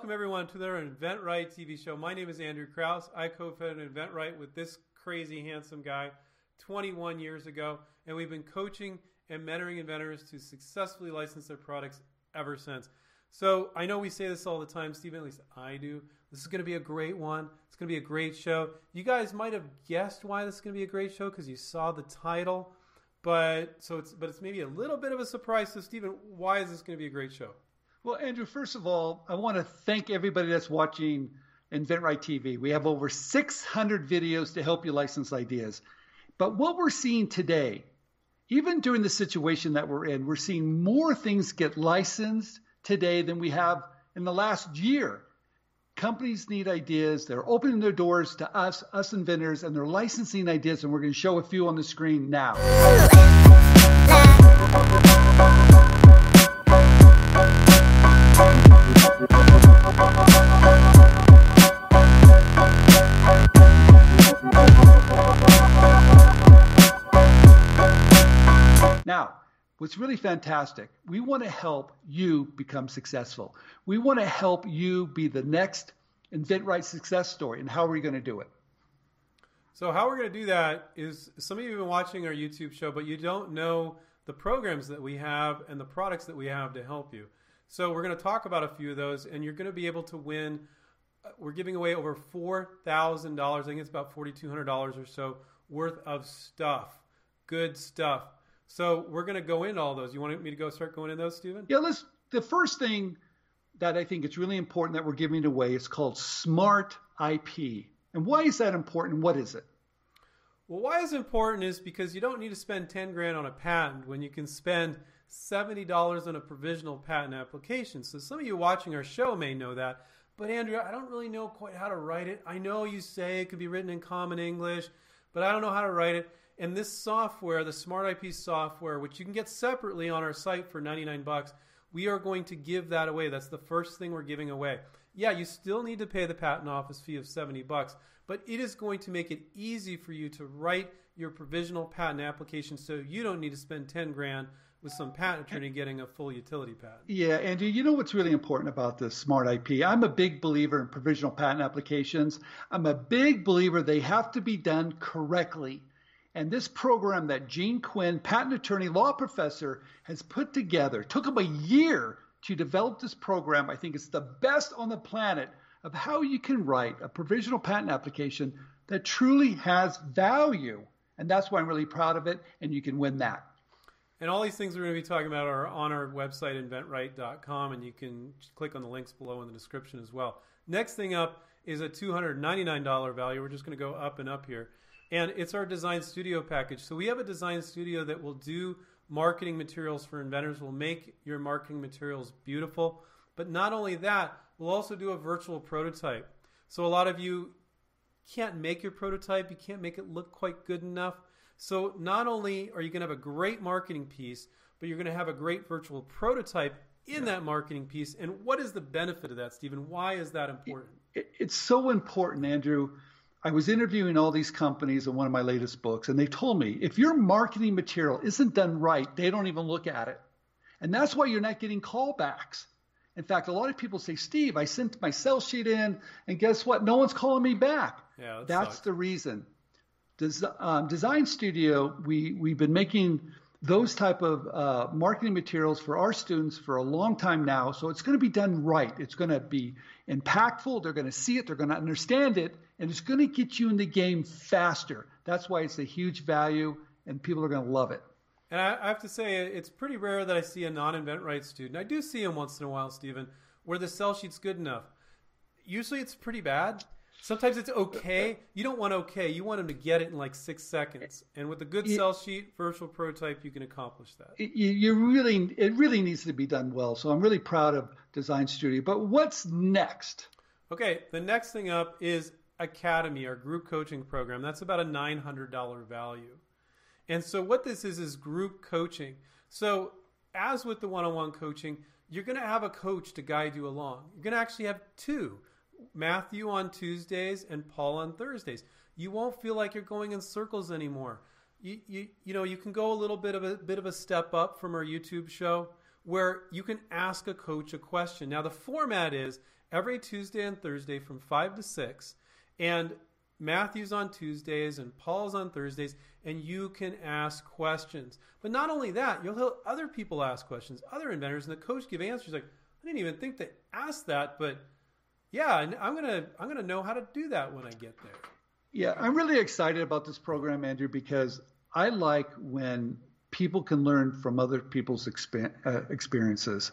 welcome everyone to their InventRight TV show. My name is Andrew Krause. I co-founded InventRight with this crazy handsome guy 21 years ago, and we've been coaching and mentoring inventors to successfully license their products ever since. So I know we say this all the time, Stephen, at least I do. This is going to be a great one. It's going to be a great show. You guys might have guessed why this is going to be a great show because you saw the title, but so it's but it's maybe a little bit of a surprise. So Stephen, why is this going to be a great show? Well, Andrew, first of all, I want to thank everybody that's watching InventRight TV. We have over 600 videos to help you license ideas. But what we're seeing today, even during the situation that we're in, we're seeing more things get licensed today than we have in the last year. Companies need ideas. They're opening their doors to us, us inventors, and they're licensing ideas. And we're going to show a few on the screen now. What's really fantastic, we want to help you become successful. We want to help you be the next InventRight success story. And how are we going to do it? So, how we're going to do that is some of you have been watching our YouTube show, but you don't know the programs that we have and the products that we have to help you. So, we're going to talk about a few of those, and you're going to be able to win. uh, We're giving away over $4,000. I think it's about $4,200 or so worth of stuff. Good stuff. So, we're going to go into all those. You want me to go start going in those, Stephen? Yeah, let's. The first thing that I think it's really important that we're giving away is called Smart IP. And why is that important? What is it? Well, why it's important is because you don't need to spend 10 grand on a patent when you can spend $70 on a provisional patent application. So some of you watching our show may know that. But Andrew, I don't really know quite how to write it. I know you say it could be written in common English, but I don't know how to write it. And this software, the Smart IP software, which you can get separately on our site for 99 bucks, we are going to give that away. That's the first thing we're giving away. Yeah, you still need to pay the patent office fee of 70 bucks, but it is going to make it easy for you to write your provisional patent application so you don't need to spend 10 grand with some patent attorney getting a full utility patent. Yeah, Andrew, you know what's really important about the smart IP? I'm a big believer in provisional patent applications. I'm a big believer they have to be done correctly. And this program that Gene Quinn, patent attorney, law professor, has put together took him a year to develop this program. I think it's the best on the planet of how you can write a provisional patent application that truly has value. And that's why I'm really proud of it, and you can win that. And all these things we're going to be talking about are on our website, inventright.com, and you can click on the links below in the description as well. Next thing up is a $299 value. We're just going to go up and up here. And it's our design studio package. So we have a design studio that will do marketing materials for inventors, will make your marketing materials beautiful. But not only that, we'll also do a virtual prototype. So a lot of you can't make your prototype, you can't make it look quite good enough. So not only are you going to have a great marketing piece, but you're going to have a great virtual prototype in that marketing piece. And what is the benefit of that, Stephen? Why is that important? It, it's so important, Andrew. I was interviewing all these companies in one of my latest books, and they told me if your marketing material isn't done right, they don't even look at it. And that's why you're not getting callbacks. In fact, a lot of people say, Steve, I sent my sell sheet in, and guess what? No one's calling me back. Yeah, that that's sucks. the reason. Des- um, Design Studio, we, we've been making those type of uh, marketing materials for our students for a long time now. So it's going to be done right. It's going to be impactful. They're going to see it. They're going to understand it. And it's going to get you in the game faster. That's why it's a huge value and people are going to love it. And I, I have to say, it's pretty rare that I see a non-inventRight student. I do see them once in a while, Stephen, where the sell sheet's good enough. Usually, it's pretty bad. Sometimes it's okay. You don't want okay. You want them to get it in like six seconds. And with a good Yeah. sell sheet, virtual prototype, you can accomplish that. It, you really, it really needs to be done well. So I'm really proud of Design Studio. But what's next? Okay, the next thing up is Academy, our group coaching program. That's about a $900 value. And so, what this is, is group coaching. So, as with the one on one coaching, you're going to have a coach to guide you along. You're going to actually have two Matthew on Tuesdays and Paul on Thursdays. You won't feel like you're going in circles anymore. You, you, you know, you can go a little bit of a bit of a step up from our YouTube show where you can ask a coach a question. Now, the format is every Tuesday and Thursday from 5 to 6. And Matthew's on Tuesdays and Paul's on Thursdays, and you can ask questions. But not only that, you'll hear other people ask questions, other inventors, and the coach give answers like, I didn't even think to ask that, but yeah, and I'm gonna I'm gonna know how to do that when I get there. Yeah, I'm really excited about this program, Andrew, because I like when people can learn from other people's uh, experiences.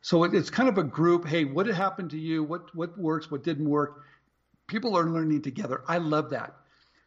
So it's kind of a group. Hey, what happened to you? What what works? What didn't work? People are learning together. I love that.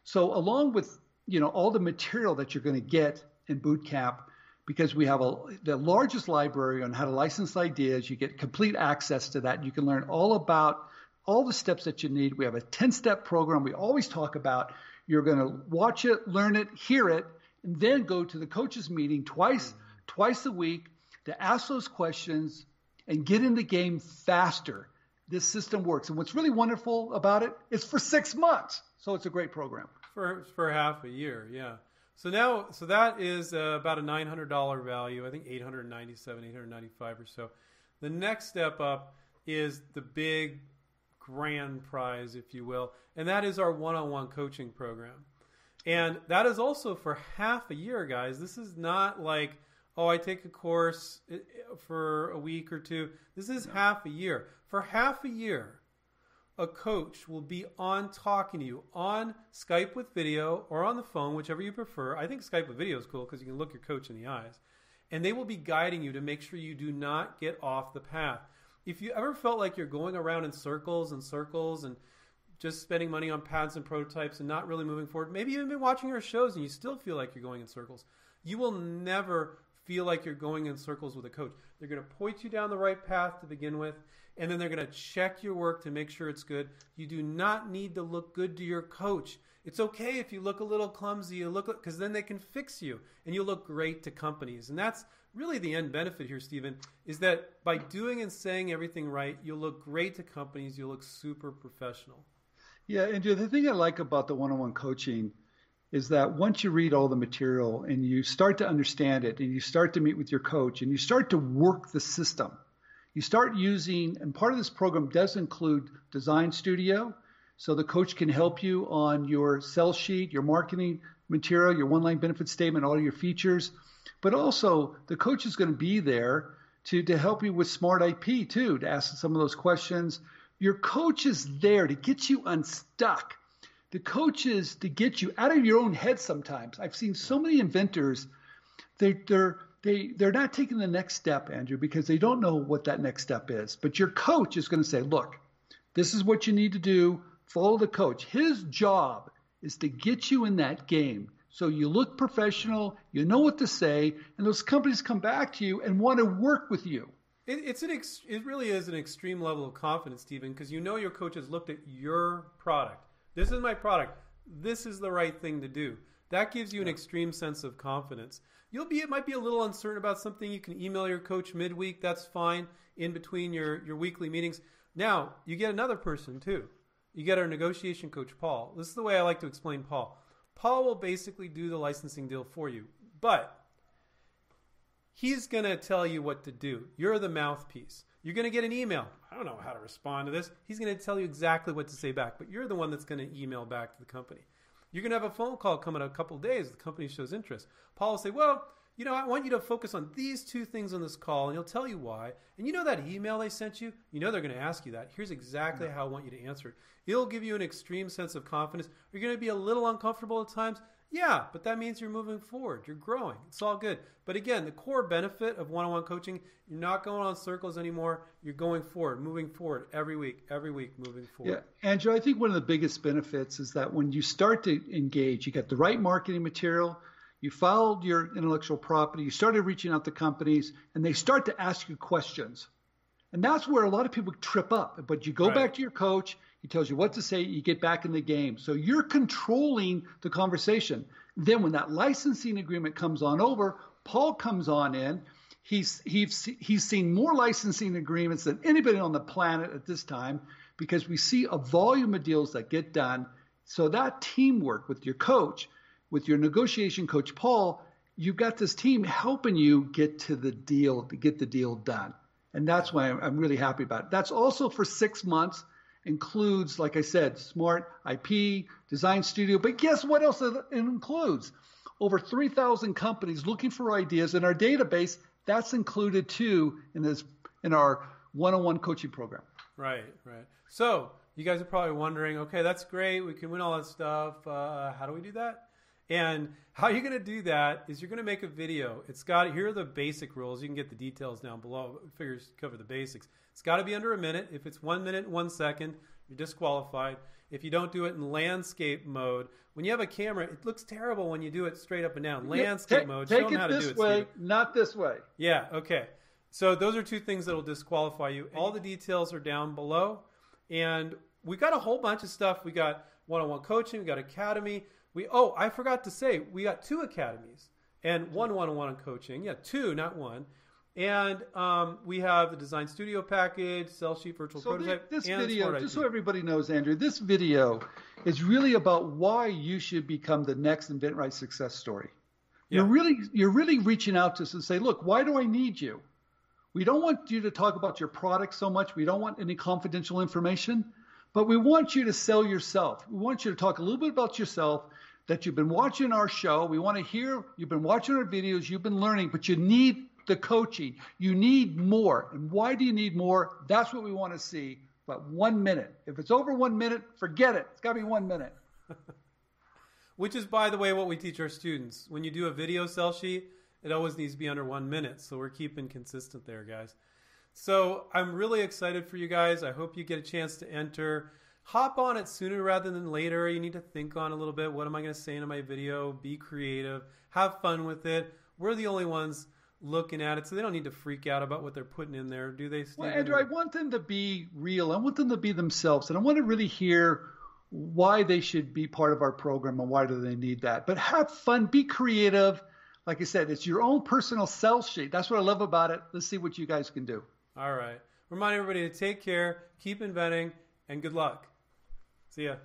So along with you know all the material that you're going to get in boot camp, because we have a, the largest library on how to license ideas, you get complete access to that. You can learn all about all the steps that you need. We have a 10 step program we always talk about. You're going to watch it, learn it, hear it, and then go to the coaches meeting twice, twice a week to ask those questions and get in the game faster. This system works. And what's really wonderful about it is for six months. So it's a great program. For, for half a year, yeah. So now, so that is uh, about a $900 value. I think 897, 895 or so. The next step up is the big grand prize, if you will, and that is our one-on-one coaching program. And that is also for half a year, guys. This is not like, oh, I take a course uh, for a week or two. This is half a year. For half a year, a coach will be on talking to you on Skype with video or on the phone, whichever you prefer. I think Skype with video is cool because you can look your coach in the eyes. And they will be guiding you to make sure you do not get off the path. If you ever felt like you're going around in circles and circles and just spending money on pads and prototypes and not really moving forward, maybe you've been watching our shows and you still feel like you're going in circles, you will never feel like you're going in circles with a coach. They're going to point you down the right path to begin with and then they're going to check your work to make sure it's good. You do not need to look good to your coach. It's okay if you look a little clumsy, you look because then they can fix you and you look great to companies. And that's really the end benefit here, Stephen, is that by doing and saying everything right, you'll look great to companies. You'll look super professional. Yeah, and the thing I like about the one-on-one coaching is that once you read all the material and you start to understand it and you start to meet with your coach and you start to work the system, you start using, and part of this program does include Design Studio. So the coach can help you on your sell sheet, your marketing material, your one line benefit statement, all your features. But also, the coach is going to be there to, to help you with smart IP too, to ask some of those questions. Your coach is there to get you unstuck. The coach is to get you out of your own head sometimes. I've seen so many inventors, they, they're they they're not taking the next step, Andrew, because they don't know what that next step is. But your coach is going to say, "Look, this is what you need to do. Follow the coach. His job is to get you in that game." So you look professional, you know what to say, and those companies come back to you and want to work with you. It, it's an ex, it really is an extreme level of confidence, Stephen, because you know your coach has looked at your product. This is my product. This is the right thing to do. That gives you an extreme sense of confidence. You'll be it might be a little uncertain about something. You can email your coach midweek. That's fine. In between your your weekly meetings. Now you get another person too. You get our negotiation coach, Paul. This is the way I like to explain Paul. Paul will basically do the licensing deal for you, but he's going to tell you what to do. You're the mouthpiece. You're going to get an email. I don't know how to respond to this. He's going to tell you exactly what to say back, but you're the one that's going to email back to the company. You're going to have a phone call come in a couple days. The company shows interest. Paul will say, Well, you know, I want you to focus on these two things on this call, and he'll tell you why. And you know that email they sent you? You know they're going to ask you that. Here's exactly how I want you to answer it. It'll give you an extreme sense of confidence. You're going to be a little uncomfortable at times. Yeah, but that means you're moving forward. You're growing. It's all good. But again, the core benefit of one on one coaching, you're not going on circles anymore. You're going forward, moving forward every week, every week, moving forward. Yeah, Andrew, I think one of the biggest benefits is that when you start to engage, you get the right marketing material, you followed your intellectual property, you started reaching out to companies, and they start to ask you questions. And that's where a lot of people trip up. But you go right. back to your coach, he tells you what to say, you get back in the game. So you're controlling the conversation. Then when that licensing agreement comes on over, Paul comes on in. He's, he's, he's seen more licensing agreements than anybody on the planet at this time because we see a volume of deals that get done. So that teamwork with your coach, with your negotiation coach, Paul, you've got this team helping you get to the deal, to get the deal done. And that's why I'm, I'm really happy about it. That's also for six months, includes, like I said, smart IP, design studio. But guess what else it includes? Over 3,000 companies looking for ideas in our database. That's included too in this in our one-on-one coaching program. Right, right. So you guys are probably wondering, okay, that's great. We can win all that stuff. Uh, how do we do that? And how you're going to do that is you're going to make a video. It's got here are the basic rules. You can get the details down below. Figures cover the basics. It's got to be under a minute. If it's one minute, one second, you're disqualified. If you don't do it in landscape mode, when you have a camera, it looks terrible when you do it straight up and down. Landscape take, mode, take show them how to do it. way, Steven. not this way. Yeah, okay. So those are two things that will disqualify you. All the details are down below. And we got a whole bunch of stuff. We got one-on-one coaching, we got academy. We oh, I forgot to say, we got two academies and one one-on-one coaching. Yeah, two, not one. And um, we have the design studio package, sell sheet, virtual So prototype, this and video, just so everybody knows, Andrew, this video is really about why you should become the next InventRight success story. You're really you're really reaching out to us and say, look, why do I need you? We don't want you to talk about your product so much. We don't want any confidential information, but we want you to sell yourself. We want you to talk a little bit about yourself, that you've been watching our show. We want to hear you've been watching our videos, you've been learning, but you need the coaching. You need more. And why do you need more? That's what we want to see. But one minute. If it's over one minute, forget it. It's got to be one minute. Which is, by the way, what we teach our students. When you do a video sell sheet, it always needs to be under one minute. So we're keeping consistent there, guys. So I'm really excited for you guys. I hope you get a chance to enter. Hop on it sooner rather than later. You need to think on a little bit. What am I going to say in my video? Be creative. Have fun with it. We're the only ones looking at it, so they don't need to freak out about what they're putting in there, do they? Well? Andrew, I want them to be real. I want them to be themselves, and I want to really hear why they should be part of our program and why do they need that. But have fun, be creative. Like I said, it's your own personal sell sheet. That's what I love about it. Let's see what you guys can do. All right. Remind everybody to take care, keep inventing, and good luck. See ya.